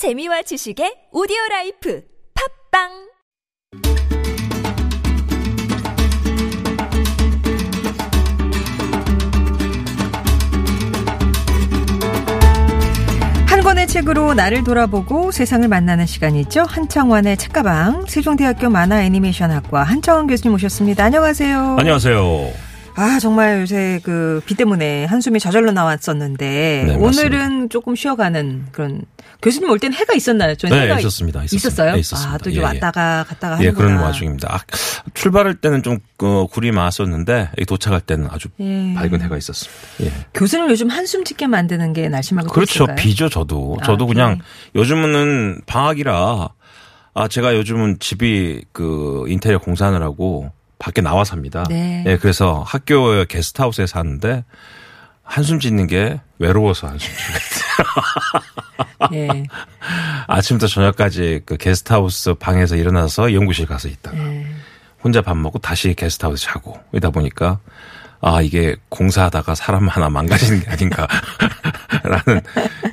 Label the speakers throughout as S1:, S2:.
S1: 재미와 지식의 오디오 life 팟빵
S2: 한 권의 책으로 나를 돌아보고 세상을 만나는 시간이죠. 한창완의 책가방 세종대학교 만화 애니메이션학과 한창완 교수님 오셨습니다. 안녕하세요.
S3: 안녕하세요.
S2: 아 정말 요새 그 비 때문에 한숨이 저절로 나왔었는데
S3: 네,
S2: 오늘은. 조금 쉬어가는 그런 교수님 올 때는 해가 있었나요? 저는
S3: 네,
S2: 해가
S3: 있었습니다. 있었습니다.
S2: 있었어요?
S3: 네, 있었습니다.
S2: 아, 또 이제
S3: 예, 예.
S2: 왔다가 갔다가
S3: 예,
S2: 하는구나.
S3: 그런 와중입니다. 아, 출발할 때는 좀 어, 구름이 많았었는데 이 도착할 때는 아주
S2: 예.
S3: 밝은 해가 있었습니다. 예.
S2: 교수님 요즘 한숨 짓게 만드는 게또
S3: 그렇죠.
S2: 있을까요?
S3: 비죠, 저도.
S2: 아,
S3: 저도
S2: 비.
S3: 그냥 요즘은 방학이라 아, 제가 요즘은 집이 그 인테리어 공사하느라고 밖에 나와 삽니다.
S2: 네.
S3: 예, 그래서 학교 게스트하우스에 사는데 한숨 짓는 게 외로워서 한숨 지겠어요.
S2: 예.
S3: 아침부터 저녁까지 그 게스트하우스 방에서 일어나서 연구실 가서 있다가
S2: 예.
S3: 혼자 밥 먹고 다시 게스트하우스 자고 이러다 보니까 아 이게 공사하다가 사람 하나 망가지는 게 아닌가 라는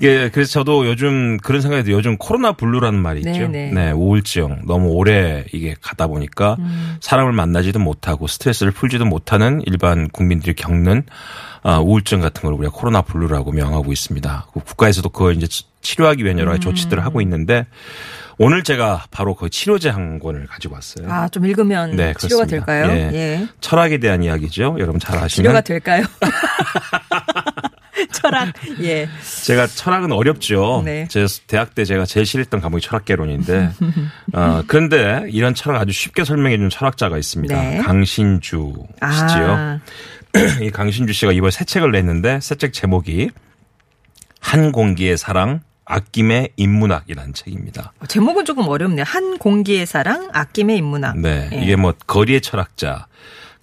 S3: 예 그래서 저도 요즘 그런 생각이 들어요. 요즘 코로나 블루라는 말이 있죠.
S2: 네네.
S3: 네 우울증 너무 오래 이게 가다 보니까
S2: 음.
S3: 사람을 만나지도 못하고 스트레스를 풀지도 못하는 일반 국민들이 겪는 아, 우울증 같은 걸 우리가 코로나 블루라고 명하고 있습니다. 그 국가에서도 그걸 이제 치- 치료하기 위한 여러 가지 조치들을 하고 있는데 오늘 제가 바로 그 치료제 한 권을 가지고 왔어요.
S2: 아, 좀 읽으면
S3: 네,
S2: 치료가
S3: 그렇습니다.
S2: 될까요?
S3: 예.
S2: 예.
S3: 철학에 대한 이야기죠. 여러분 잘 아시는.
S2: 치료가 될까요? 철학. 예.
S3: 제가 철학은 어렵죠.
S2: 네.
S3: 제 대학 때 제가 제일 싫어했던 과목이 철학개론인데, 어, 그런데 이런 철학 아주 쉽게 설명해 준 철학자가 있습니다.
S2: 네.
S3: 강신주 씨지요.
S2: 아,
S3: 이 강신주 씨가 이번에 새 책을 냈는데 새 책 제목이 한 공기의 사랑 아낌의 인문학이라는 책입니다.
S2: 제목은 조금 어렵네요. 한 공기의 사랑, 아낌의 인문학.
S3: 네.
S2: 예.
S3: 이게 뭐 거리의 철학자,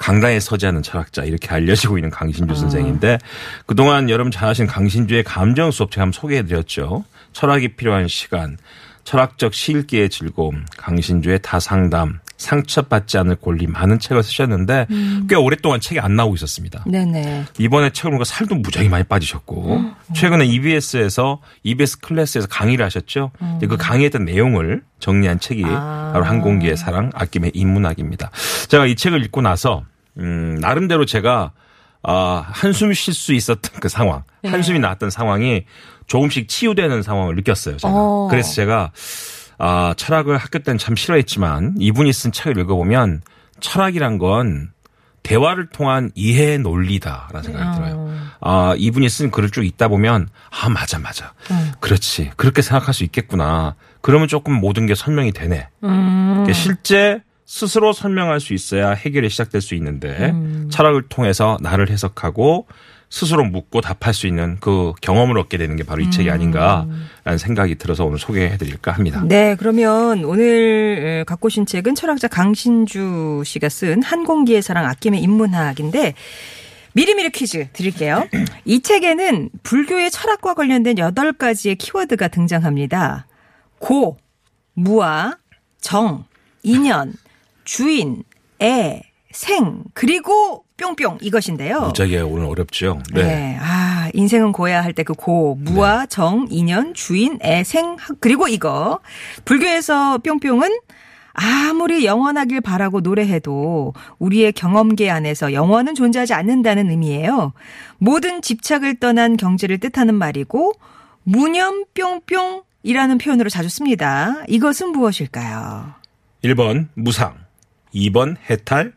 S3: 강당에 서지 않는 철학자 이렇게 알려지고 있는 강신주
S2: 아.
S3: 선생인데 그동안 여러분 잘 아시는 강신주의 감정 수업 제가 한번 소개해 드렸죠. 철학이 필요한 시간, 철학적 시읽기의 즐거움, 강신주의 다상담, 상처받지 않을 권리 많은 책을 쓰셨는데
S2: 음.
S3: 꽤 오랫동안 책이 안 나오고 있었습니다.
S2: 네네.
S3: 이번에 책을 보니까 살도 무지하게 많이 빠지셨고 최근에 EBS에서 EBS 클래스에서 강의를 하셨죠. 근데 그 강의했던 내용을 정리한 책이
S2: 아.
S3: 바로 한공기의 사랑 아낌의 인문학입니다. 제가 이 책을 읽고 나서 음 나름대로 제가 아 한숨 쉴 수 있었던 그 상황,
S2: 네.
S3: 한숨이 나왔던 상황이 조금씩 치유되는 상황을 느꼈어요. 제가.
S2: 어.
S3: 그래서 제가 아 철학을 학교 때는 참 싫어했지만 이분이 쓴 책을 읽어보면 철학이란 건 대화를 통한 이해의 논리다라는 생각이 들어요. 아, 이분이 쓴 글을 쭉 읽다 보면, 아, 맞아, 맞아. 그렇지. 그렇게 생각할 수 있겠구나. 그러면 조금 모든 게 설명이 되네. 그러니까 실제 스스로 설명할 수 있어야 해결이 시작될 수 있는데, 철학을 통해서 나를 해석하고, 스스로 묻고 답할 수 있는 그 경험을 얻게 되는 게 바로 이 책이 아닌가라는 생각이 들어서 오늘 소개해 드릴까 합니다.
S2: 네, 그러면 오늘 에, 갖고 오신 책은 철학자 강신주 씨가 쓴 한 공기의 사랑 아낌의 인문학인데 미리미리 퀴즈 드릴게요. 이 책에는 불교의 철학과 관련된 여덟 가지의 키워드가 등장합니다. 고, 무아, 정, 인연, 주인, 애, 생, 그리고 뿅뿅 이것인데요.
S3: 무지하게 오늘 어렵죠?
S2: 네. 아, 인생은 고야 할 때 그 고, 무아,
S3: 네.
S2: 정, 인연, 주인, 애, 생, 학- 그리고 이거. 불교에서 뿅뿅은 아무리 영원하길 바라고 노래해도 우리의 경험계 안에서 영원은 존재하지 않는다는 의미예요. 모든 집착을 떠난 경지를 뜻하는 말이고, 무념 뿅뿅이라는 표현으로 자주 씁니다. 이것은 무엇일까요?
S3: 1번 무상, 2번 해탈,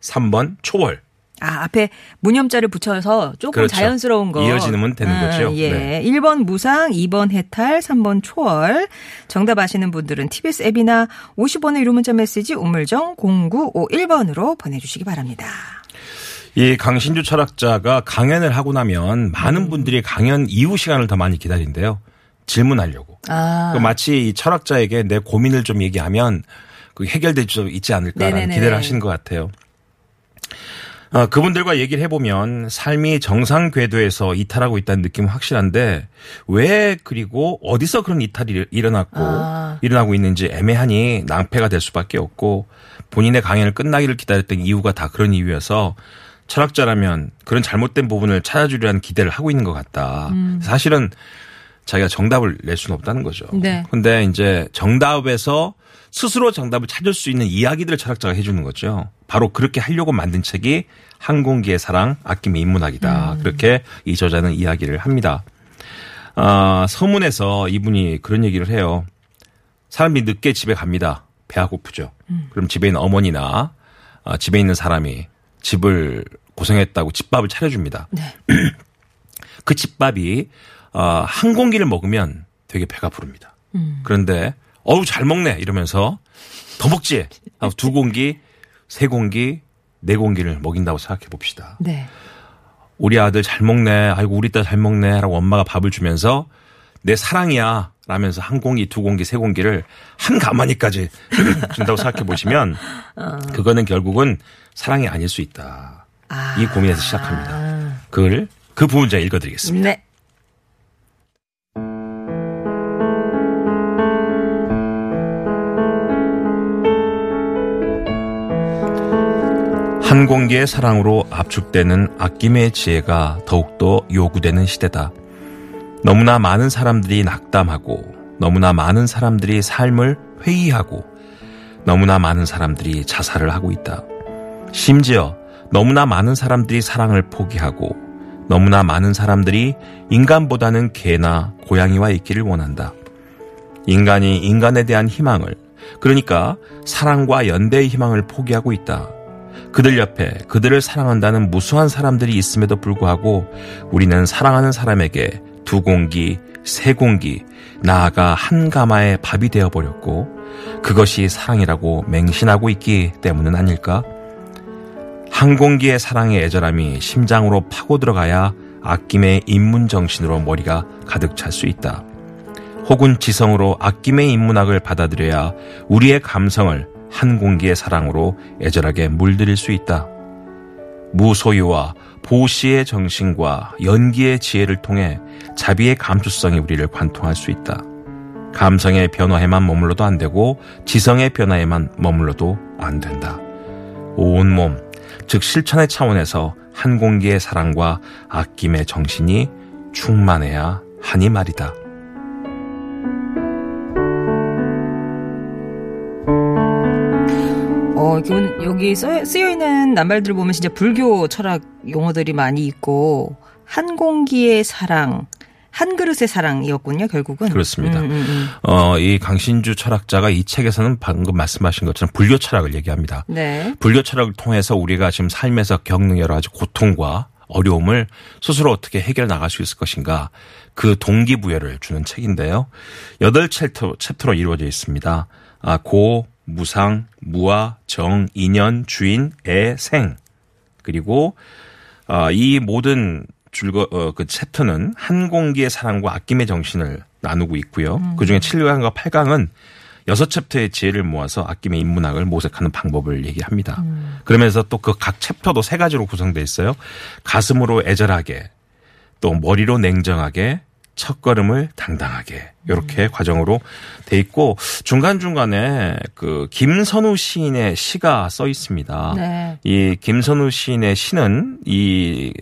S3: 3번 초월.
S2: 아, 앞에 무념자를 붙여서 조금
S3: 그렇죠.
S2: 자연스러운 거.
S3: 이어지면 되는 거죠.
S2: 예.
S3: 네.
S2: 1번 무상, 2번 해탈, 3번 초월. 정답 아시는 분들은 TBS 앱이나 50원의 유료 문자 메시지 우물정 0951번으로 보내주시기 바랍니다.
S3: 이 강신주 철학자가 강연을 하고 나면 많은 분들이 강연 이후 시간을 더 많이 기다린대요. 질문하려고.
S2: 아.
S3: 그 마치 이 철학자에게 내 고민을 좀 얘기하면 그 해결될 수 있지 않을까라는
S2: 네네네네.
S3: 기대를 하시는 것 같아요. 어, 그분들과 얘기를 해보면 삶이 정상 궤도에서 이탈하고 있다는 느낌은 확실한데 왜 그리고 어디서 그런 이탈이 일어났고
S2: 아.
S3: 일어나고 있는지 애매하니 낭패가 될 수밖에 없고 본인의 강연을 끝나기를 기다렸던 이유가 다 그런 이유여서 철학자라면 그런 잘못된 부분을 찾아주려는 기대를 하고 있는 것 같다. 사실은 자기가 정답을 낼 수는 없다는 거죠.
S2: 네.
S3: 근데 이제 정답에서 스스로 정답을 찾을 수 있는 이야기들을 철학자가 해주는 거죠. 바로 그렇게 하려고 만든 책이 항공기의 사랑, 아낌의 인문학이다. 그렇게 이 저자는 이야기를 합니다. 아, 서문에서 이분이 그런 얘기를 해요. 사람이 늦게 집에 갑니다. 배가 고프죠. 그럼 집에 있는 어머니나 아, 집에 있는 사람이 집을 고생했다고 집밥을 차려줍니다.
S2: 네.
S3: 그 집밥이 어, 한 공기를 먹으면 되게 배가 부릅니다. 그런데 어우 잘 먹네 이러면서 더 먹지 하고 두 공기, 세 공기, 네 공기를 먹인다고 생각해 봅시다.
S2: 네.
S3: 우리 아들 잘 먹네. 아이고 우리 딸 잘 먹네라고 엄마가 밥을 주면서 내 사랑이야 라면서 한 공기, 두 공기, 세 공기를 한 가마니까지 준다고 생각해 보시면 그거는 결국은 사랑이 아닐 수 있다.
S2: 아.
S3: 이 고민에서 시작합니다. 그걸 그 부분 제가 읽어드리겠습니다.
S2: 네.
S3: 한 공기의 사랑으로 압축되는 아낌의 지혜가 더욱더 요구되는 시대다. 너무나 많은 사람들이 낙담하고 너무나 많은 사람들이 삶을 회의하고 너무나 많은 사람들이 자살을 하고 있다. 심지어 너무나 많은 사람들이 사랑을 포기하고 너무나 많은 사람들이 인간보다는 개나 고양이와 있기를 원한다. 인간이 인간에 대한 희망을, 그러니까 사랑과 연대의 희망을 포기하고 있다. 그들 옆에 그들을 사랑한다는 무수한 사람들이 있음에도 불구하고 우리는 사랑하는 사람에게 두 공기, 세 공기, 나아가 한 가마의 밥이 되어버렸고 그것이 사랑이라고 맹신하고 있기 때문은 아닐까? 한 공기의 사랑의 애절함이 심장으로 파고 들어가야 아낌의 인문 정신으로 머리가 가득 찰 수 있다. 혹은 지성으로 아낌의 인문학을 받아들여야 우리의 감성을 한 공기의 사랑으로 애절하게 물들일 수 있다. 무소유와 보시의 정신과 연기의 지혜를 통해 자비의 감수성이 우리를 관통할 수 있다. 감성의 변화에만 머물러도 안 되고 지성의 변화에만 머물러도 안 된다. 온 몸, 즉 실천의 차원에서 한 공기의 사랑과 아낌의 정신이 충만해야 하니 말이다.
S2: 어, 이건 여기 써, 쓰여 있는 낱말들을 보면 진짜 불교 철학 용어들이 많이 있고 한 공기의 사랑, 한 그릇의 사랑이었군요, 결국은.
S3: 그렇습니다.
S2: 음, 음, 음.
S3: 어, 이 강신주 철학자가 이 책에서는 방금 말씀하신 것처럼 불교 철학을 얘기합니다.
S2: 네.
S3: 불교 철학을 통해서 우리가 지금 삶에서 겪는 여러 가지 고통과 어려움을 스스로 어떻게 해결해 나갈 수 있을 것인가 그 동기부여를 주는 책인데요. 여덟 chapter, chapter로 이루어져 있습니다. 아, 고, 무상, 무아, 정, 인연, 주인, 애, 생. 그리고 아, 이 모든 줄거 어, 그 chapter는 한 공기의 사랑과 아낌의 정신을 나누고 있고요. 그 중에 7강과 8강은 여섯 chapter의 지혜를 모아서 아낌의 인문학을 모색하는 방법을 얘기합니다. 그러면서 또 그 각 챕터도 세 가지로 구성되어 있어요. 가슴으로 애절하게, 또 머리로 냉정하게, 첫걸음을 당당하게 이렇게 과정으로 돼 있고 중간 중간에 그 김선우 시인의 시가 써 있습니다.
S2: 네.
S3: 이 김선우 시인의 시는 이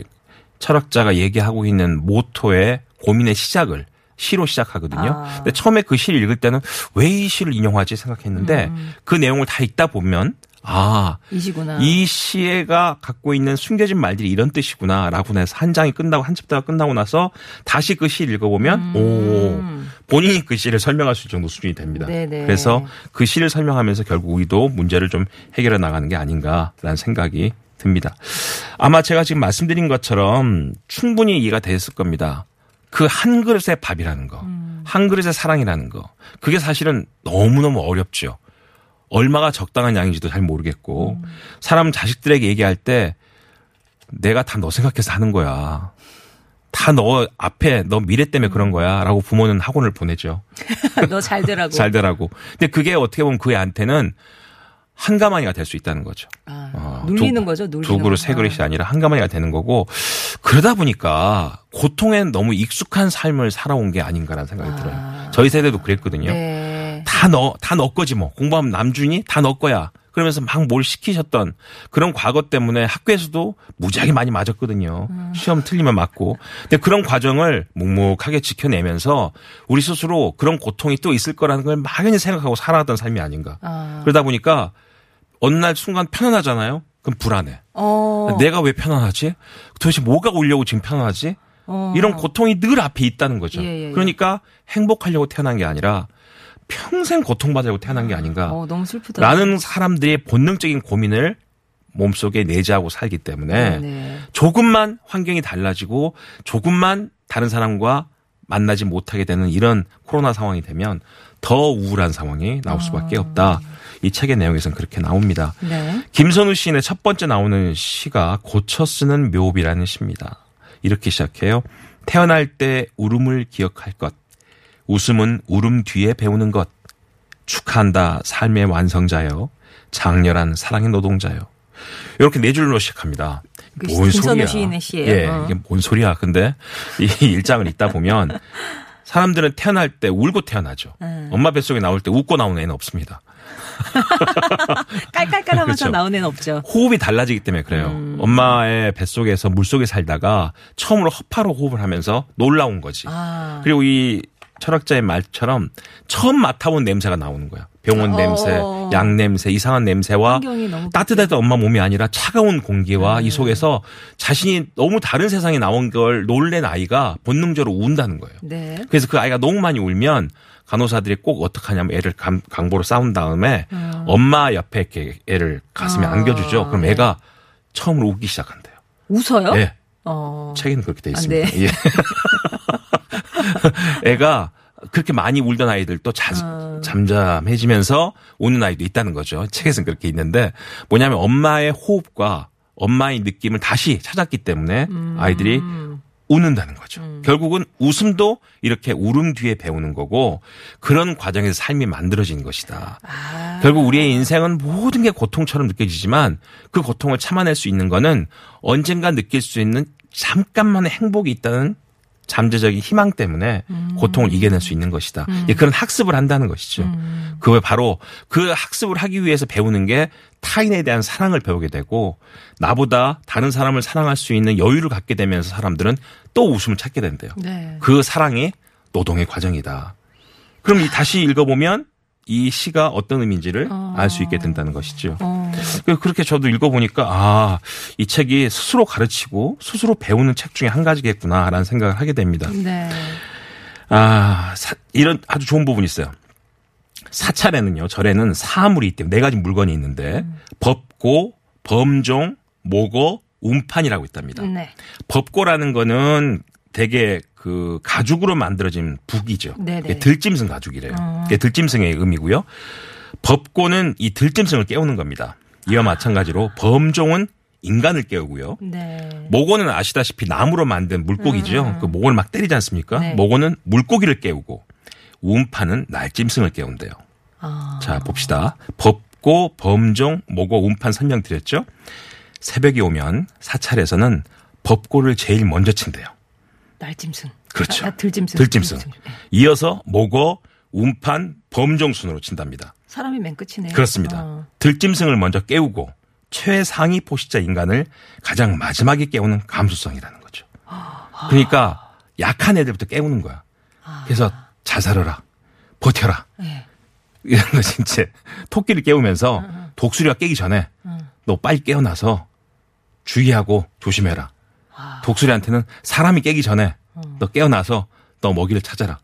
S3: 철학자가 얘기하고 있는 모토의 고민의 시작을 시로 시작하거든요.
S2: 아.
S3: 근데 처음에 그 시를 읽을 때는 왜 이 시를 인용하지 생각했는데
S2: 음.
S3: 그 내용을 다 읽다 보면 아,
S2: 이시구나.
S3: 이 시가 갖고 있는 숨겨진 말들이 이런 뜻이구나라고 해서 한 장이 끝나고 한 챕터가 끝나고 나서 다시 그 시를 읽어보면 오 본인이 그 시를 설명할 수 있을 정도 수준이 됩니다.
S2: 음. 네네.
S3: 그래서 그 시를 설명하면서 결국 우리도 문제를 좀 해결해 나가는 게 아닌가라는 생각이 듭니다. 아마 제가 지금 말씀드린 것처럼 충분히 이해가 됐을 겁니다. 그 한 그릇의 밥이라는 거, 한 그릇의 사랑이라는 거, 그게 사실은 너무너무 어렵죠. 얼마가 적당한 양인지도 잘 모르겠고, 사람 자식들에게 얘기할 때 내가 다 너 생각해서 하는 거야. 다 너 앞에 너 미래 때문에 그런 거야. 라고 부모는 학원을 보내죠.
S2: 너 잘 되라고.
S3: 잘 되라고. 근데 그게 어떻게 보면 그 애한테는 한가마니가 될 수 있다는 거죠.
S2: 아,
S3: 어,
S2: 눌리는
S3: 두-
S2: 거죠, 눌리는
S3: 두 그릇, 세
S2: 거.
S3: 그릇이 아니라 한가마니가 되는 거고 그러다 보니까 고통에 너무 익숙한 삶을 살아온 게 아닌가라는 생각이
S2: 아.
S3: 들어요. 저희 세대도 그랬거든요.
S2: 네.
S3: 다 너, 다너 거지 뭐. 공부하면 남준이 다너 거야. 그러면서 막 뭘 시키셨던 그런 과거 때문에 학교에서도 무지하게 많이 맞았거든요. 시험 틀리면 맞고. 근데 그런 과정을 묵묵하게 지켜내면서 우리 스스로 그런 고통이 또 있을 거라는 걸 막연히 생각하고 살아왔던 삶이 아닌가.
S2: 아.
S3: 그러다 보니까 어느 날 순간 편안하잖아요. 그럼 불안해.
S2: 어.
S3: 내가 왜 편안하지? 도대체 뭐가 오려고 지금 편안하지?
S2: 어.
S3: 이런 고통이 늘 앞에 있다는 거죠.
S2: 예, 예, 예.
S3: 그러니까 행복하려고 태어난 게 아니라 평생 고통받으려고 태어난 게 아닌가.
S2: 어, 너무 슬프다.
S3: 라는 사람들의 본능적인 고민을 몸속에 내재하고 살기 때문에
S2: 네.
S3: 조금만 환경이 달라지고 조금만 다른 사람과 만나지 못하게 되는 이런 코로나 상황이 되면 더 우울한 상황이 나올 수밖에
S2: 아.
S3: 없다. 이 책의 내용에서는 그렇게 나옵니다.
S2: 네.
S3: 김선우 시인의 첫 번째 나오는 시가 고쳐 쓰는 묘비라는 시입니다. 이렇게 시작해요. 태어날 때 울음을 기억할 것. 웃음은 울음 뒤에 배우는 것. 축하한다 삶의 완성자여. 장렬한 사랑의 노동자여. 이렇게 네 줄로 시작합니다.
S2: 그
S3: 뭔 소리야?
S2: 예, 어.
S3: 이게 뭔 소리야? 근데 이 일장을 읽다 보면 사람들은 태어날 때 울고 태어나죠.
S2: 음.
S3: 엄마 뱃속에 나올 때 웃고 나오는 애는 없습니다.
S2: 깔깔깔하면서
S3: 그렇죠.
S2: 나온 애는 없죠.
S3: 호흡이 달라지기 때문에 그래요.
S2: 음.
S3: 엄마의 뱃속에서 물속에 살다가 처음으로 허파로 호흡을 하면서 놀라운 거지.
S2: 아.
S3: 그리고 이 철학자의 말처럼 처음 맡아본 냄새가 나오는 거야. 병원
S2: 어.
S3: 냄새, 약 냄새, 이상한 냄새와 따뜻했던 엄마 몸이 아니라 차가운 공기와 이 속에서 자신이 너무 다른 세상에 나온 걸 놀란 아이가 본능적으로 운다는 거예요.
S2: 네.
S3: 그래서 그 아이가 너무 많이 울면 간호사들이 꼭 어떻게 하냐면 애를 강, 강보로 싸운 다음에 엄마 옆에 이렇게 애를 가슴에
S2: 아,
S3: 안겨주죠. 그럼
S2: 네.
S3: 애가 처음으로 웃기 시작한대요.
S2: 웃어요?
S3: 예.
S2: 어.
S3: 책에는 그렇게 돼
S2: 아,
S3: 있습니다.
S2: 네.
S3: 예. 애가 그렇게 많이 울던 아이들도 자,
S2: 어.
S3: 잠잠해지면서 우는 아이도 있다는 거죠. 책에서는 그렇게 있는데 뭐냐면 엄마의 호흡과 엄마의 느낌을 다시 찾았기 때문에
S2: 음.
S3: 아이들이 웃는다는 거죠. 결국은 웃음도 이렇게 울음 뒤에 배우는 거고 그런 과정에서 삶이 만들어지는 것이다.
S2: 아.
S3: 결국 우리의 인생은 모든 게 고통처럼 느껴지지만 그 고통을 참아낼 수 있는 거는 언젠가 느낄 수 있는 잠깐만의 행복이 있다는 잠재적인 희망 때문에 고통을 이겨낼 수 있는 것이다. 예, 그런 학습을 한다는 것이죠. 그걸 바로 그 학습을 하기 위해서 배우는 게 타인에 대한 사랑을 배우게 되고 나보다 다른 사람을 사랑할 수 있는 여유를 갖게 되면서 사람들은 또 웃음을 찾게 된대요.
S2: 네.
S3: 그 사랑이 노동의 과정이다. 그럼 이 다시 읽어보면 이 시가 어떤 의미인지를 알수 있게 된다는 것이죠.
S2: 어.
S3: 그- 그렇게 저도 읽어보니까 아, 이 책이 스스로 가르치고 스스로 배우는 책 중에 한 가지겠구나라는 생각을 하게 됩니다.
S2: 네.
S3: 아, 사- 이런 아주 좋은 부분이 있어요. 사찰에는요, 절에는 사물이 있대요. 네 가지 물건이 있는데 법고, 범종, 모고, 운판이라고 있답니다.
S2: 네.
S3: 법고라는 거는 되게 그 가죽으로 만들어진 북이죠.
S2: 네네.
S3: 그게 들짐승 가죽이래요.
S2: 어.
S3: 들짐승의 의미고요. 법고는 이 들짐승을 깨우는 겁니다. 이와 마찬가지로 범종은 인간을 깨우고요.
S2: 네.
S3: 모고는 아시다시피 나무로 만든 물고기죠. 그 모고를 막 때리지 않습니까?
S2: 네.
S3: 모고는 물고기를 깨우고 운판은 날짐승을 깨운대요.
S2: 아.
S3: 자, 봅시다. 법고, 범종, 모고, 운판 설명드렸죠? 새벽이 오면 사찰에서는 법고를 제일 먼저 친대요.
S2: 날짐승.
S3: 그렇죠.
S2: 아, 아, 들짐승.
S3: 들짐승.
S2: 네.
S3: 이어서 모고, 운판, 범종 순으로 친답니다.
S2: 사람이 맨 끝이네요.
S3: 그렇습니다.
S2: 어.
S3: 들짐승을 먼저 깨우고 최상위 포식자 인간을 가장 마지막에 깨우는 감수성이라는 거죠. 그러니까 약한 애들부터 깨우는 거야. 그래서 잘 살아라. 버텨라.
S2: 네.
S3: 이런 거 진짜 토끼를 깨우면서 독수리가 깨기 전에 너 빨리 깨어나서 주의하고 조심해라. 독수리한테는 사람이 깨기 전에 너 깨어나서 너 먹이를 찾아라.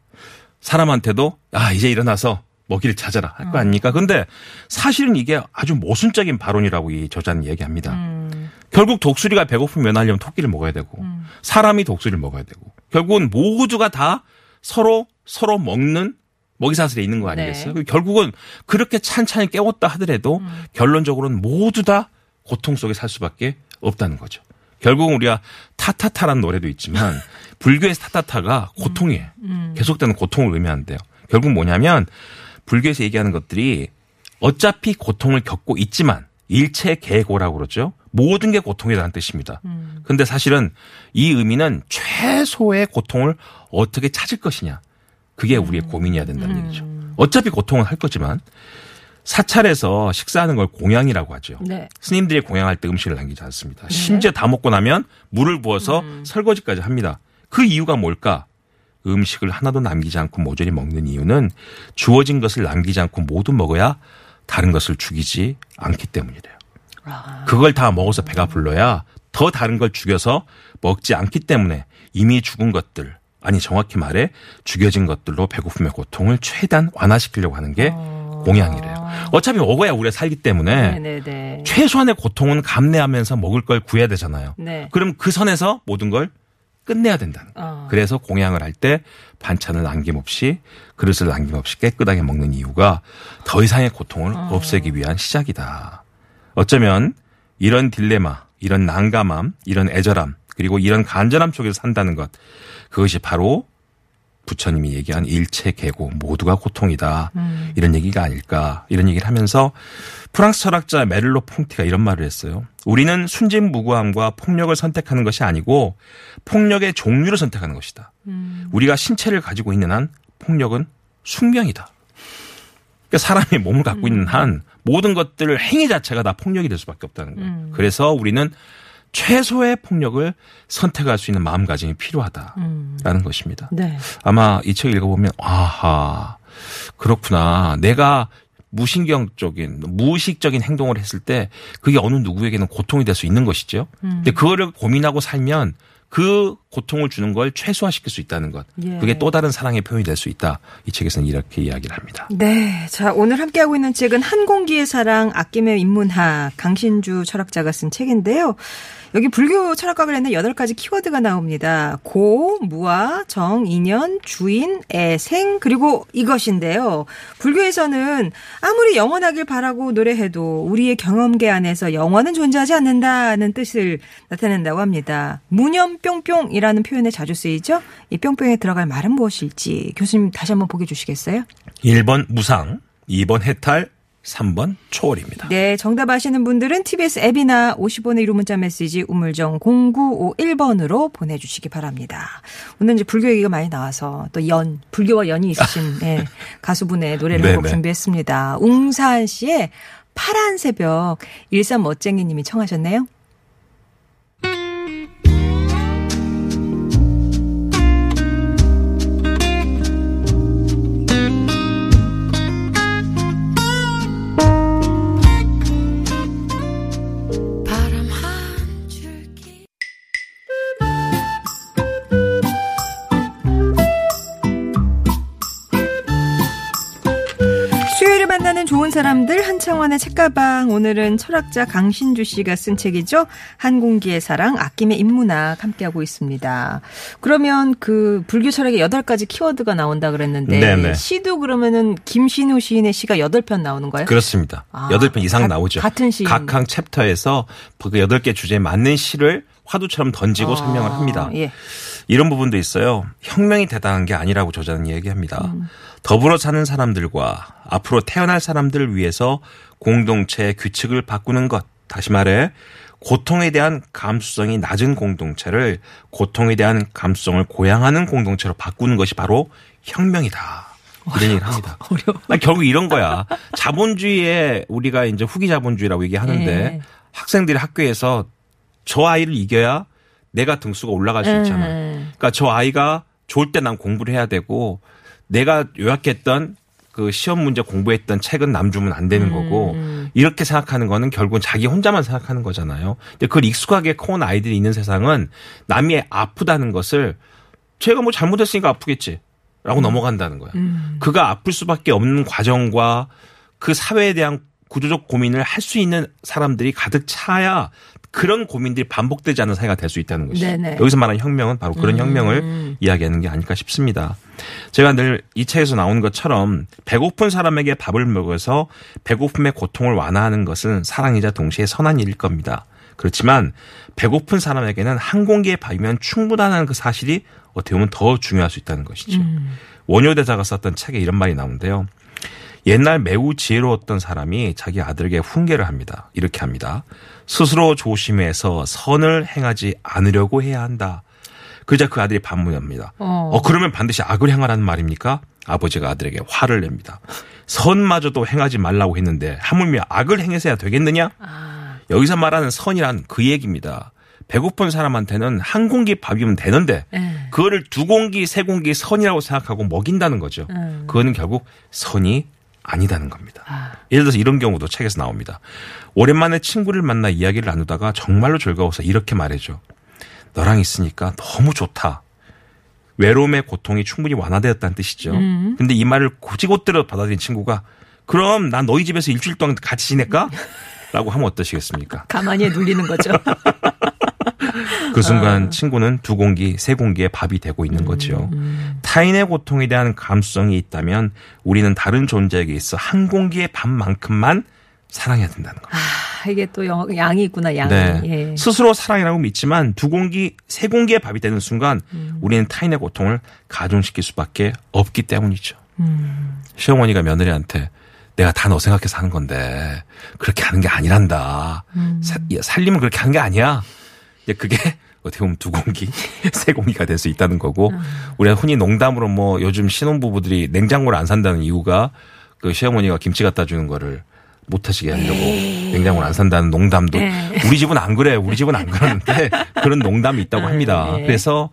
S3: 사람한테도 아 이제 일어나서 먹이를 찾아라 할 거 아닙니까? 근데 사실은 이게 아주 모순적인 발언이라고 이 저자는 얘기합니다.
S2: 음.
S3: 결국 독수리가 배고픔 면하려면 토끼를 먹어야 되고 사람이 독수리를 먹어야 되고 결국은 모두가 다 서로 서로 먹는 먹이사슬에 있는 거 아니겠어요?
S2: 네.
S3: 결국은 그렇게 찬찬히 깨웠다 하더라도 결론적으로는 모두 다 고통 속에 살 수밖에 없다는 거죠. 결국은 우리가 타타타라는 노래도 있지만 불교에서 타타타가 고통이에요. 계속되는 고통을 의미한대요. 결국 뭐냐면 불교에서 얘기하는 것들이 어차피 고통을 겪고 있지만 일체 계고라고 그러죠. 모든 게 고통이라는 뜻입니다. 근데 사실은 이 의미는 최소의 고통을 어떻게 찾을 것이냐. 그게 우리의 고민이어야 된다는 얘기죠. 어차피 고통은 할 거지만 사찰에서 식사하는 걸 공양이라고 하죠.
S2: 네.
S3: 스님들이 공양할 때 음식을 남기지 않습니다. 심지어 다 먹고 나면 물을 부어서
S2: 음.
S3: 설거지까지 합니다. 그 이유가 뭘까? 음식을 하나도 남기지 않고 모조리 먹는 이유는 주어진 것을 남기지 않고 모두 먹어야 다른 것을 죽이지 않기 때문이래요.
S2: 아.
S3: 그걸 다 먹어서 배가 불러야 더 다른 걸 죽여서 먹지 않기 때문에 이미 죽은 것들 아니 정확히 말해 죽여진 것들로 배고픔의 고통을 최대한 완화시키려고 하는 게 공양이래요. 어차피 먹어야 우리가 살기 때문에
S2: 네네네.
S3: 최소한의 고통은 감내하면서 먹을 걸 구해야 되잖아요.
S2: 네.
S3: 그럼 그 선에서 모든 걸 끝내야 된다는 거예요.
S2: 어.
S3: 그래서 공양을 할 때 반찬을 남김없이 그릇을 남김없이 깨끗하게 먹는 이유가 더 이상의 고통을
S2: 어.
S3: 없애기 위한 시작이다. 어쩌면 이런 딜레마, 이런 난감함, 이런 애절함, 그리고 이런 간절함 속에서 산다는 것, 그것이 바로 부처님이 얘기한 일체 계고 모두가 고통이다.
S2: 음.
S3: 이런 얘기가 아닐까. 이런 얘기를 하면서 프랑스 철학자 메를로 퐁티가 이런 말을 했어요. 우리는 순진무구함과 폭력을 선택하는 것이 아니고 폭력의 종류를 선택하는 것이다.
S2: 음.
S3: 우리가 신체를 가지고 있는 한 폭력은 숙명이다. 그러니까 사람이 몸을 갖고 있는 한 모든 것들 행위 자체가 다 폭력이 될 수밖에 없다는 거예요. 그래서 우리는 최소의 폭력을 선택할 수 있는 마음가짐이 필요하다라는 것입니다.
S2: 네.
S3: 아마 이 책 읽어보면 아하 그렇구나 내가 무신경적인 무의식적인 행동을 했을 때 그게 어느 누구에게는 고통이 될 수 있는 것이죠. 근데 그거를 고민하고 살면 그 고통을 주는 걸 최소화시킬 수 있다는 것.
S2: 예.
S3: 그게 또 다른 사랑의 표현이 될 수 있다. 이 책에서는 이렇게 이야기를 합니다.
S2: 네. 자, 오늘 함께하고 있는 책은 한 공기의 사랑, 아낌의 인문학, 강신주 철학자가 쓴 책인데요. 여기 불교 철학과 관련된 여덟 가지 키워드가 나옵니다. 고, 무아, 정, 인연, 주인, 애, 생, 그리고 이것인데요. 불교에서는 아무리 영원하길 바라고 노래해도 우리의 경험계 안에서 영원은 존재하지 않는다는 뜻을 나타낸다고 합니다. 무념 뿅뿅이라 는 표현에 자주 쓰이죠? 이 뿅뿅에 들어갈 말은 무엇일지 교수님 다시 한번 보게 주시겠어요?
S3: 1번 무상, 2번 해탈, 3번 초월입니다.
S2: 네, 정답 아시는 분들은 TBS 앱이나 50원의 유료 문자 메시지 우물정 0951번으로 보내주시기 바랍니다. 오늘 이제 불교 얘기가 많이 나와서 또 연, 불교와 연이 있으신 네, 가수분의 노래를
S3: 네네.
S2: 한곡 준비했습니다. 웅산 씨의 파란 새벽, 일산 멋쟁이님이 청하셨네요. 만나는 좋은 사람들 한창원의 책가방 오늘은 철학자 강신주 씨가 쓴 책이죠 한 공기의 사랑 아낌의 인문학 함께하고 있습니다. 그러면 그 불교 철학의 여덟 가지 키워드가 나온다 그랬는데
S3: 네네.
S2: 시도 그러면은 김신우 시인의 시가 여덟 편 나오는 거예요?
S3: 그렇습니다.
S2: 아,
S3: 여덟 편 이상
S2: 가-
S3: 나오죠.
S2: 같은 시인.
S3: 각항 챕터에서 그 여덟 개 주제에 맞는 시를 화두처럼 던지고
S2: 아,
S3: 설명을 합니다.
S2: 예.
S3: 이런 부분도 있어요. 혁명이 대단한 게 아니라고 저자는 얘기합니다. 더불어 사는 사람들과 앞으로 태어날 사람들을 위해서 공동체의 규칙을 바꾸는 것. 다시 말해 고통에 대한 감수성이 낮은 공동체를 고통에 대한 감수성을 고양하는 공동체로 바꾸는 것이 바로 혁명이다. 이런 얘기를 합니다.
S2: 어려워.
S3: 아니, 결국 이런 거야. 자본주의에 우리가 이제 후기 자본주의라고 얘기하는데
S2: 예.
S3: 학생들이 학교에서 저 아이를 이겨야 내가 등수가 올라갈 수 있잖아.
S2: 음.
S3: 그러니까 저 아이가 좋을 때 난 공부를 해야 되고 내가 요약했던 그 시험 문제 공부했던 책은 남 주면 안 되는 거고 이렇게 생각하는 거는 결국은 자기 혼자만 생각하는 거잖아요. 근데 그걸 익숙하게 커온 아이들이 있는 세상은 남이 아프다는 것을 제가 뭐 잘못했으니까 아프겠지. 라고 넘어간다는 거야. 그가 아플 수밖에 없는 과정과 그 사회에 대한 구조적 고민을 할 수 있는 사람들이 가득 차야 그런 고민들이 반복되지 않는 사회가 될 수 있다는 것이죠.
S2: 네네.
S3: 여기서 말하는 혁명은 바로 그런 혁명을 이야기하는 게 아닐까 싶습니다. 제가 늘 이 책에서 나오는 것처럼 배고픈 사람에게 밥을 먹어서 배고픔의 고통을 완화하는 것은 사랑이자 동시에 선한 일일 겁니다. 그렇지만 배고픈 사람에게는 한 공기의 밥이면 충분하다는 그 사실이 어떻게 보면 더 중요할 수 있다는 것이죠. 원효 대사가 썼던 책에 이런 말이 나오는데요. 옛날 매우 지혜로웠던 사람이 자기 아들에게 훈계를 합니다. 이렇게 합니다. 스스로 조심해서 선을 행하지 않으려고 해야 한다. 그러자 그 아들이 반문합니다.
S2: 어.
S3: 어, 그러면 반드시 악을 행하라는 말입니까? 아버지가 아들에게 화를 냅니다. 선마저도 행하지 말라고 했는데 하물며 악을 행해서야 되겠느냐?
S2: 아,
S3: 여기서 말하는 선이란 그 얘기입니다. 배고픈 사람한테는 한 공기 밥이면 되는데
S2: 예.
S3: 그거를 두 공기, 세 공기 선이라고 생각하고 먹인다는 거죠.
S2: 음.
S3: 그거는 결국 선이 아니다는 겁니다.
S2: 아.
S3: 예를 들어서 이런 경우도 책에서 나옵니다. 오랜만에 친구를 만나 이야기를 나누다가 정말로 즐거워서 이렇게 말해줘. 너랑 있으니까 너무 좋다. 외로움의 고통이 충분히 완화되었다는 뜻이죠.
S2: 음.
S3: 근데 이 말을 고지고대로 받아들인 친구가 그럼 난 너희 집에서 일주일 동안 같이 지낼까? 라고 하면 어떠시겠습니까?
S2: 가만히 눌리는 거죠.
S3: 그
S2: 아.
S3: 순간 친구는 두 공기, 세 공기의 밥이 되고 있는
S2: 음,
S3: 거죠. 타인의 고통에 대한 감수성이 있다면 우리는 다른 존재에게 있어 한 공기의 밥만큼만 사랑해야 된다는 겁니다.
S2: 아, 이게 또 영, 양이 있구나, 양이.
S3: 네.
S2: 예.
S3: 스스로 사랑이라고 믿지만 두 공기, 세 공기의 밥이 되는 순간
S2: 음.
S3: 우리는 타인의 고통을 가중시킬 수밖에 없기 때문이죠.
S2: 음.
S3: 시어머니가 며느리한테 내가 다 너 생각해서 하는 건데 그렇게 하는 게 아니란다.
S2: 음.
S3: 사- 야, 살림은 그렇게 하는 게 아니야. 이제 그게 어떻게 보면 두 공기, 세 공기가 될 수 있다는 거고
S2: 음.
S3: 우리가 흔히 농담으로 뭐 요즘 신혼부부들이 냉장고를 안 산다는 이유가 그 시어머니가 김치 갖다 주는 거를 못 하시게 하려고 냉장고를 안 산다는 농담도
S2: 네.
S3: 우리 집은 안 그래요. 우리 집은 안 그러는데 그런 농담이 있다고 합니다.
S2: 네.
S3: 그래서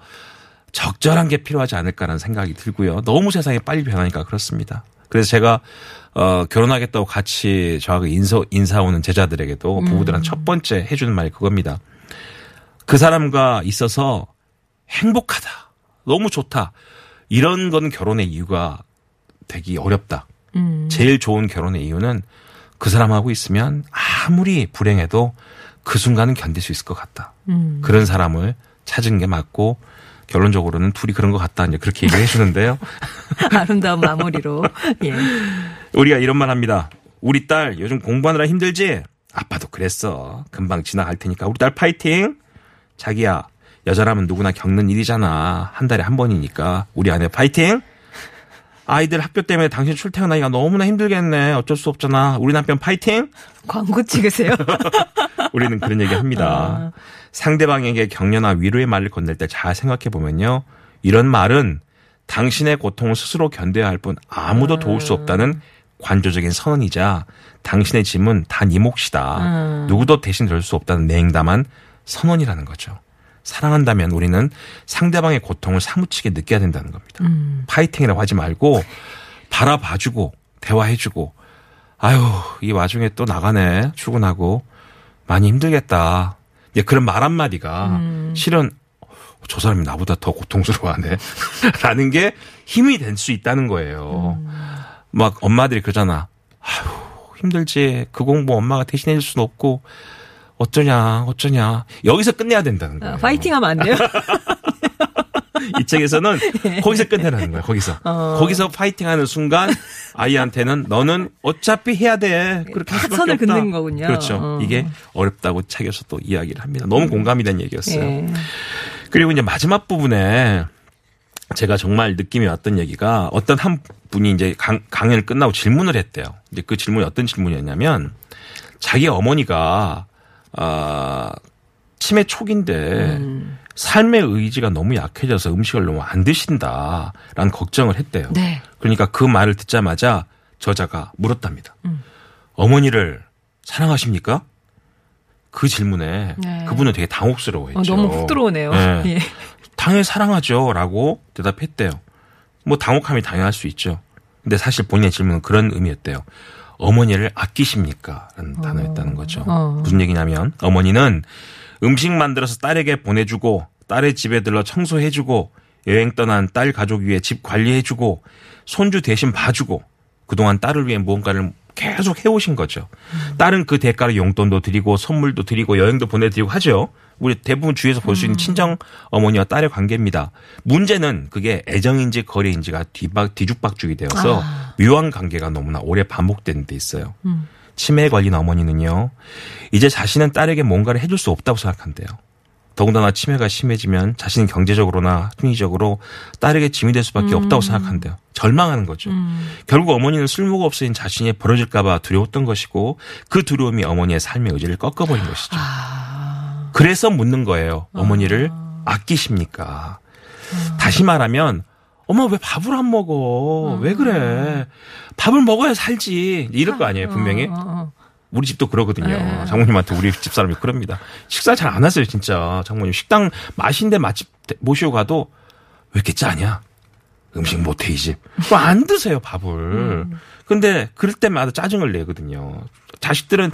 S3: 적절한 게 필요하지 않을까라는 생각이 들고요. 너무 세상이 빨리 변하니까 그렇습니다. 그래서 제가 어 결혼하겠다고 같이 저하고 인사 인사 오는 제자들에게도 부부들한 첫 번째 해주는 말이 그겁니다. 그 사람과 있어서 행복하다. 너무 좋다. 이런 건 결혼의 이유가 되기 어렵다.
S2: 음.
S3: 제일 좋은 결혼의 이유는 그 사람하고 있으면 아무리 불행해도 그 순간은 견딜 수 있을 것 같다.
S2: 음.
S3: 그런 사람을 찾은 게 맞고 결론적으로는 둘이 그런 것 같다. 이제 그렇게 얘기를 해주는데요.
S2: 아름다운 마무리로. 예.
S3: 우리가 이런 말 합니다. 우리 딸 요즘 공부하느라 힘들지? 아빠도 그랬어. 금방 지나갈 테니까 우리 딸 파이팅! 자기야, 여자라면 누구나 겪는 일이잖아. 한 달에 한 번이니까. 우리 아내 파이팅! 아이들 학교 때문에 당신 출퇴근하기가 너무나 힘들겠네. 어쩔 수 없잖아. 우리 남편 파이팅!
S2: 광고 찍으세요.
S3: 우리는 그런 얘기 합니다. 상대방에게 격려나 위로의 말을 건넬 때 잘 생각해 보면요. 이런 말은 당신의 고통을 스스로 견뎌야 할 뿐 아무도 도울 수 없다는 관조적인 선언이자 당신의 짐은 다네 몫이다.
S2: 음.
S3: 누구도 대신 들을 수 없다는 냉담한 선언이라는 거죠. 사랑한다면 우리는 상대방의 고통을 사무치게 느껴야 된다는 겁니다.
S2: 음.
S3: 파이팅이라고 하지 말고 바라봐주고 대화해주고 아유 이 와중에 또 나가네 출근하고 많이 힘들겠다. 이제 그런 말 한마디가
S2: 음.
S3: 실은 저 사람이 나보다 더 고통스러워하네. 라는 게 힘이 될 수 있다는 거예요.
S2: 음.
S3: 막 엄마들이 그러잖아. 아유 힘들지. 그 공부 엄마가 대신해 줄 수는 없고 어쩌냐 어쩌냐. 여기서 끝내야 된다는 거예요.
S2: 아, 파이팅 하면 안 돼요?
S3: 이 책에서는 거기서 끝내라는 거야. 거기서.
S2: 어.
S3: 거기서 파이팅하는 순간 아이한테는 너는 어차피 해야 돼. 그렇게 할 수밖에
S2: 선을
S3: 없다.
S2: 긋는 거군요.
S3: 그렇죠.
S2: 어.
S3: 이게 어렵다고 책에서 또 이야기를 합니다. 너무 공감이 된 얘기였어요.
S2: 예.
S3: 그리고 이제 마지막 부분에 제가 정말 느낌이 왔던 얘기가 어떤 한 분이 이제 강, 강연을 끝나고 질문을 했대요. 이제 그 질문이 어떤 질문이었냐면 자기 어머니가 아 치매 초기인데
S2: 음.
S3: 삶의 의지가 너무 약해져서 음식을 너무 안 드신다라는 걱정을 했대요.
S2: 네.
S3: 그러니까 그 말을 듣자마자 저자가 물었답니다.
S2: 음.
S3: 어머니를 사랑하십니까? 그 질문에
S2: 네.
S3: 그분은 되게 당혹스러워했죠.
S2: 어, 너무 훅 들어오네요.
S3: 네.
S2: 예.
S3: 당연히 사랑하죠라고 대답했대요. 뭐 당혹함이 당연할 수 있죠. 근데 사실 본인의 질문은 그런 의미였대요. 어머니를 아끼십니까? 라는 단어였다는 거죠.
S2: 어.
S3: 무슨 얘기냐면 어머니는 음식 만들어서 딸에게 보내주고 딸의 집에 들러 청소해주고 여행 떠난 딸 가족 위해 집 관리해주고 손주 대신 봐주고 그동안 딸을 위해 무언가를 계속 해오신 거죠. 딸은 그 대가로 용돈도 드리고 선물도 드리고 여행도 보내드리고 하죠. 우리 대부분 주위에서 볼 수 있는 친정 어머니와 딸의 관계입니다. 문제는 그게 애정인지 거래인지가 뒤박 뒤죽박죽이 되어서
S2: 아.
S3: 묘한 관계가 너무나 오래 반복되는 데 있어요.
S2: 음.
S3: 치매에 걸린 어머니는요. 이제 자신은 딸에게 뭔가를 해줄 수 없다고 생각한대요. 더군다나 치매가 심해지면 자신은 경제적으로나 심리적으로 딸에게 짐이 될 수밖에 없다고 생각한대요. 절망하는 거죠. 결국 어머니는 쓸모가 없어진 자신이 벌어질까봐 두려웠던 것이고 그 두려움이 어머니의 삶의 의지를 꺾어버린 것이죠. 그래서 묻는 거예요. 어머니를 아 끼십니까? 다시 말하면 엄마 왜 밥을 안 먹어? 왜 그래? 밥을 먹어야 살지. 이럴 거 아니에요, 분명히.
S2: 어, 어.
S3: 우리 집도 그러거든요.
S2: 네.
S3: 장모님한테 우리 집 사람이 그럽니다. 식사 잘 안 하세요, 진짜. 장모님. 식당 맛있는데 맛집 모시고 가도 왜 이렇게 짜냐? 음식 못해, 이 집. 안 드세요, 밥을. 근데 그럴 때마다 짜증을 내거든요. 자식들은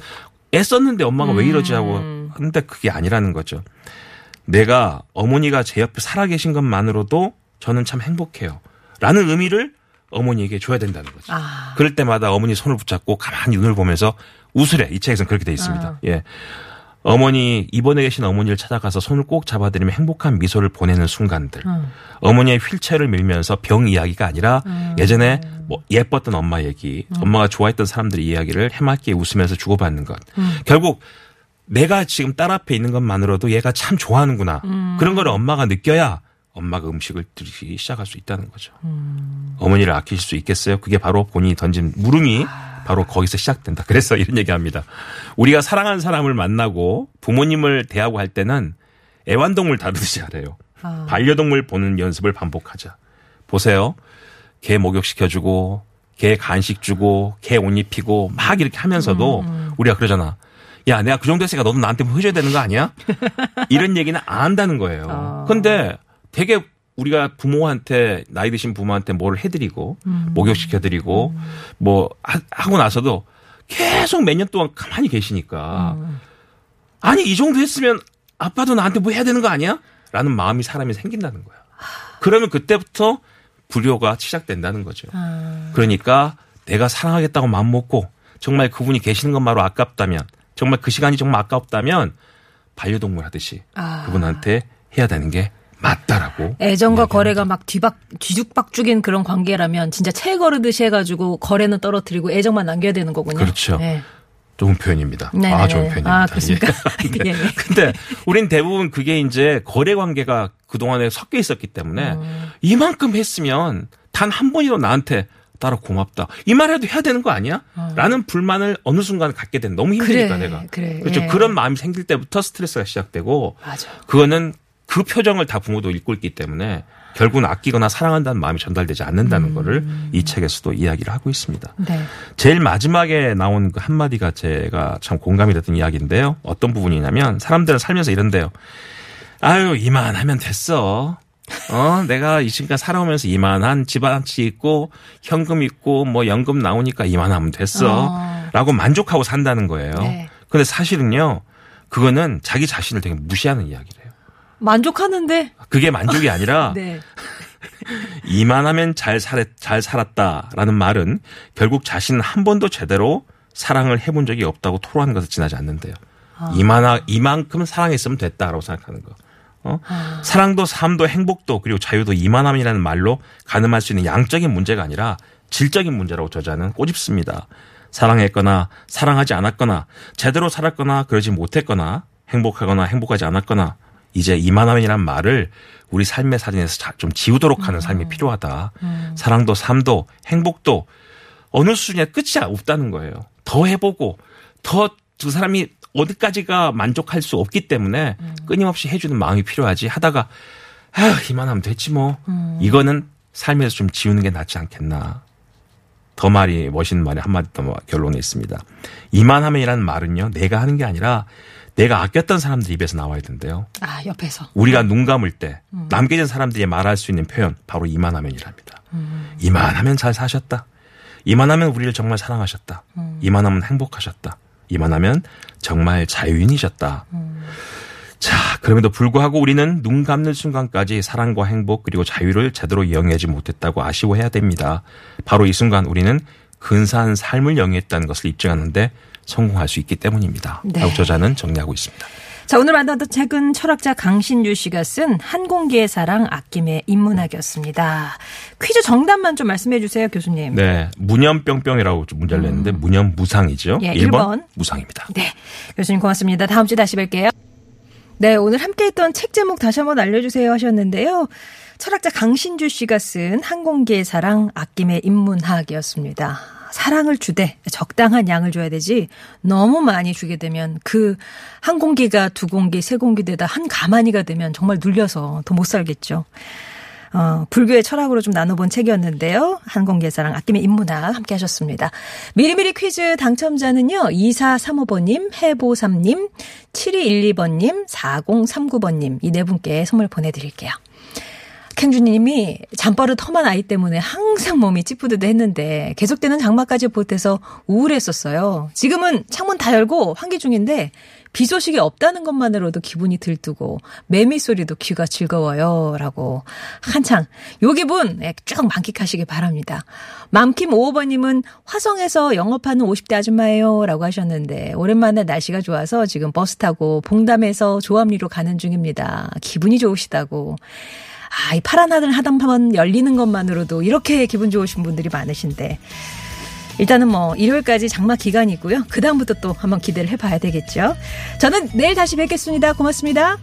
S3: 애썼는데 엄마가 왜 이러지 하고 하는데 그게 아니라는 거죠. 내가 어머니가 제 옆에 살아계신 것만으로도 저는 참 행복해요. 라는 의미를 어머니에게 줘야 된다는 거죠.
S2: 아.
S3: 그럴 때마다 어머니 손을 붙잡고 가만히 눈을 보면서 웃으래. 이 책에서는 그렇게 돼 있습니다.
S2: 아.
S3: 예. 어머니, 입원해 계신 어머니를 찾아가서 손을 꼭 잡아드리며 행복한 미소를 보내는 순간들.
S2: 음.
S3: 어머니의 휠체어를 밀면서 병 이야기가 아니라 예전에 뭐 예뻤던 엄마 얘기, 엄마가 좋아했던 사람들의 이야기를 해맑게 웃으면서 주고받는 것. 결국 내가 지금 딸 앞에 있는 것만으로도 얘가 참 좋아하는구나. 그런 걸 엄마가 느껴야 엄마가 음식을 드시기 시작할 수 있다는 거죠. 어머니를 아끼실 수 있겠어요? 그게 바로 본인이 던진 물음이 바로 거기서 시작된다. 그래서 이런 얘기합니다. 우리가 사랑하는 사람을 만나고 부모님을 대하고 할 때는 애완동물 다루듯이 하래요. 반려동물 보는 연습을 반복하자. 보세요. 개 목욕시켜주고, 개 간식 주고, 개 옷 입히고, 막 이렇게 하면서도 우리가 그러잖아. 야, 내가 그 정도 했으니까 너도 나한테 뭐 해줘야 되는 거 아니야? 이런 얘기는 안 한다는 거예요. 근데 되게 우리가 부모한테, 나이 드신 부모한테 뭘 해드리고, 목욕시켜드리고, 뭐, 하- 하고 나서도 계속 몇 년 동안 가만히 계시니까, 아니, 이 정도 했으면 아빠도 나한테 뭐 해야 되는 거 아니야? 라는 마음이 사람이 생긴다는 거야. 그러면 그때부터 불효가 시작된다는 거죠. 그러니까 내가 사랑하겠다고 마음 먹고 정말 그분이 계시는 것만으로 아깝다면 정말 그 시간이 정말 아깝다면 반려동물 하듯이
S2: 아.
S3: 그분한테 해야 되는 게 맞다라고.
S2: 애정과. 거래가 막 뒤박 뒤죽박죽인 그런 관계라면 진짜 채 거르듯이 해가지고 거래는 떨어뜨리고 애정만 남겨야 되는 거군요.
S3: 그렇죠.
S2: 네.
S3: 좋은 표현입니다.
S2: 네네네.
S3: 아, 좋은 표현입니다.
S2: 아, 그렇습니까?
S3: 예.
S2: 예, 예.
S3: 근데 우린 대부분 그게 이제 거래 관계가 그동안에 섞여 있었기 때문에
S2: 음.
S3: 이만큼 했으면 단 한 번이라도 나한테 따라 고맙다. 이 말해도 해야 되는 거 아니야? 라는 불만을 어느 순간 갖게 된 너무 힘드니까
S2: 그래,
S3: 내가.
S2: 그래,
S3: 그렇죠.
S2: 예.
S3: 그런 마음이 생길 때부터 스트레스가 시작되고
S2: 맞아.
S3: 그거는 그 표정을 다 부모도 읽고 있기 때문에 결국은 아끼거나 사랑한다는 마음이 전달되지 않는다는 거를 이 책에서도 이야기를 하고 있습니다.
S2: 네.
S3: 제일 마지막에 나온 그 한마디가 제가 참 공감이 됐던 이야기인데요. 어떤 부분이냐면 사람들은 살면서 이런데요. 아유, 이만하면 됐어. 어, 내가 이 지금까지 살아오면서 이만한 집한채 있고 현금 있고 뭐 연금 나오니까 이만하면 됐어.
S2: 어.
S3: 라고 만족하고 산다는 거예요.
S2: 네.
S3: 근데 사실은요. 그거는 자기 자신을 되게 무시하는 이야기래요.
S2: 만족하는데.
S3: 그게 만족이 아니라
S2: 네.
S3: 이만하면 잘 살, 잘 살았다라는 말은 결국 자신은 한 번도 제대로 사랑을 해본 적이 없다고 토로하는 것을 지나지 않는데요. 이만하, 이만큼 사랑했으면 됐다라고 생각하는 거. 어? 사랑도 삶도 행복도 그리고 자유도 이만함이라는 말로 가늠할 수 있는 양적인 문제가 아니라 질적인 문제라고 저자는 꼬집습니다. 사랑했거나 사랑하지 않았거나 제대로 살았거나 그러지 못했거나 행복하거나 행복하지 않았거나 이제 이만함이라는 말을 우리 삶의 사진에서 자- 좀 지우도록 하는 삶이 필요하다. 사랑도 삶도 행복도 어느 수준에 끝이 없다는 거예요. 더 해보고 더 두 사람이 어디까지가 만족할 수 없기 때문에 끊임없이 해주는 마음이 필요하지 하다가 아휴 이만하면 됐지 뭐 이거는 삶에서 좀 지우는 게 낫지 않겠나. 더 말이 멋있는 말이 한마디 더 결론에 있습니다. 이만함이라는 말은요 내가 하는 게 아니라 내가 아꼈던 사람들 입에서 나와야 된대요.
S2: 아, 옆에서.
S3: 우리가 눈 감을 때 남겨진 사람들이 말할 수 있는 표현 바로 이만하면이랍니다. 이만하면 잘 사셨다. 이만하면 우리를 정말 사랑하셨다. 이만하면 행복하셨다. 이만하면 정말 자유인이셨다. 자, 그럼에도 불구하고 우리는 눈 감는 순간까지 사랑과 행복 그리고 자유를 제대로 영위하지 못했다고 아쉬워해야 됩니다. 바로 이 순간 우리는 근사한 삶을 영위했다는 것을 입증하는데 성공할 수 있기 때문입니다.
S2: 네.
S3: 라고 저자는 정리하고 있습니다.
S2: 자, 오늘 만났던 책은 철학자 강신주 씨가 쓴 한공기의 사랑 아낌의 인문학이었습니다. 퀴즈 정답만 좀 말씀해 주세요, 교수님.
S3: 네, 무념뿅뿅이라고 좀 문제를 냈는데 무념 무상이죠.
S2: 예,
S3: 1번,
S2: 1번.
S3: 무상입니다.
S2: 네. 교수님 고맙습니다. 다음 주에 다시 뵐게요. 네, 오늘 함께 했던 책 제목 다시 한번 알려주세요 하셨는데요. 철학자 강신주 씨가 쓴 항공기의 사랑 아낌의 인문학이었습니다. 사랑을 주되 적당한 양을 줘야 되지 너무 많이 주게 되면 그 한 공기가 두 공기, 세 공기 되다 한 가마니가 되면 정말 눌려서 더 못 살겠죠. 어, 불교의 철학으로 좀 나눠본 책이었는데요. 한공예사랑 아낌의 인문학 함께 하셨습니다. 미리미리 퀴즈 당첨자는요. 2435번님, 해보삼님, 7212번님, 4039번님 이 네 분께 선물 보내드릴게요. 캥주님이 잠버릇 험한 아이 때문에 항상 몸이 찌뿌드드 했는데 계속되는 장마까지 보태서 우울했었어요. 지금은 창문 다 열고 환기 중인데 비 소식이 없다는 것만으로도 기분이 들뜨고 매미 소리도 귀가 즐거워요라고 한창 요 기분 예, 쭉 만끽하시기 바랍니다. 맘킴 5호번님은 화성에서 영업하는 50대 아줌마예요라고 하셨는데 오랜만에 날씨가 좋아서 지금 버스 타고 봉담에서 조합리로 가는 중입니다. 기분이 좋으시다고. 아, 이 파란 하늘 하단판 열리는 것만으로도 이렇게 기분 좋으신 분들이 많으신데. 일단은 뭐 일요일까지 장마 기간이고요. 그다음부터 또 한번 기대를 해봐야 되겠죠. 저는 내일 다시 뵙겠습니다. 고맙습니다.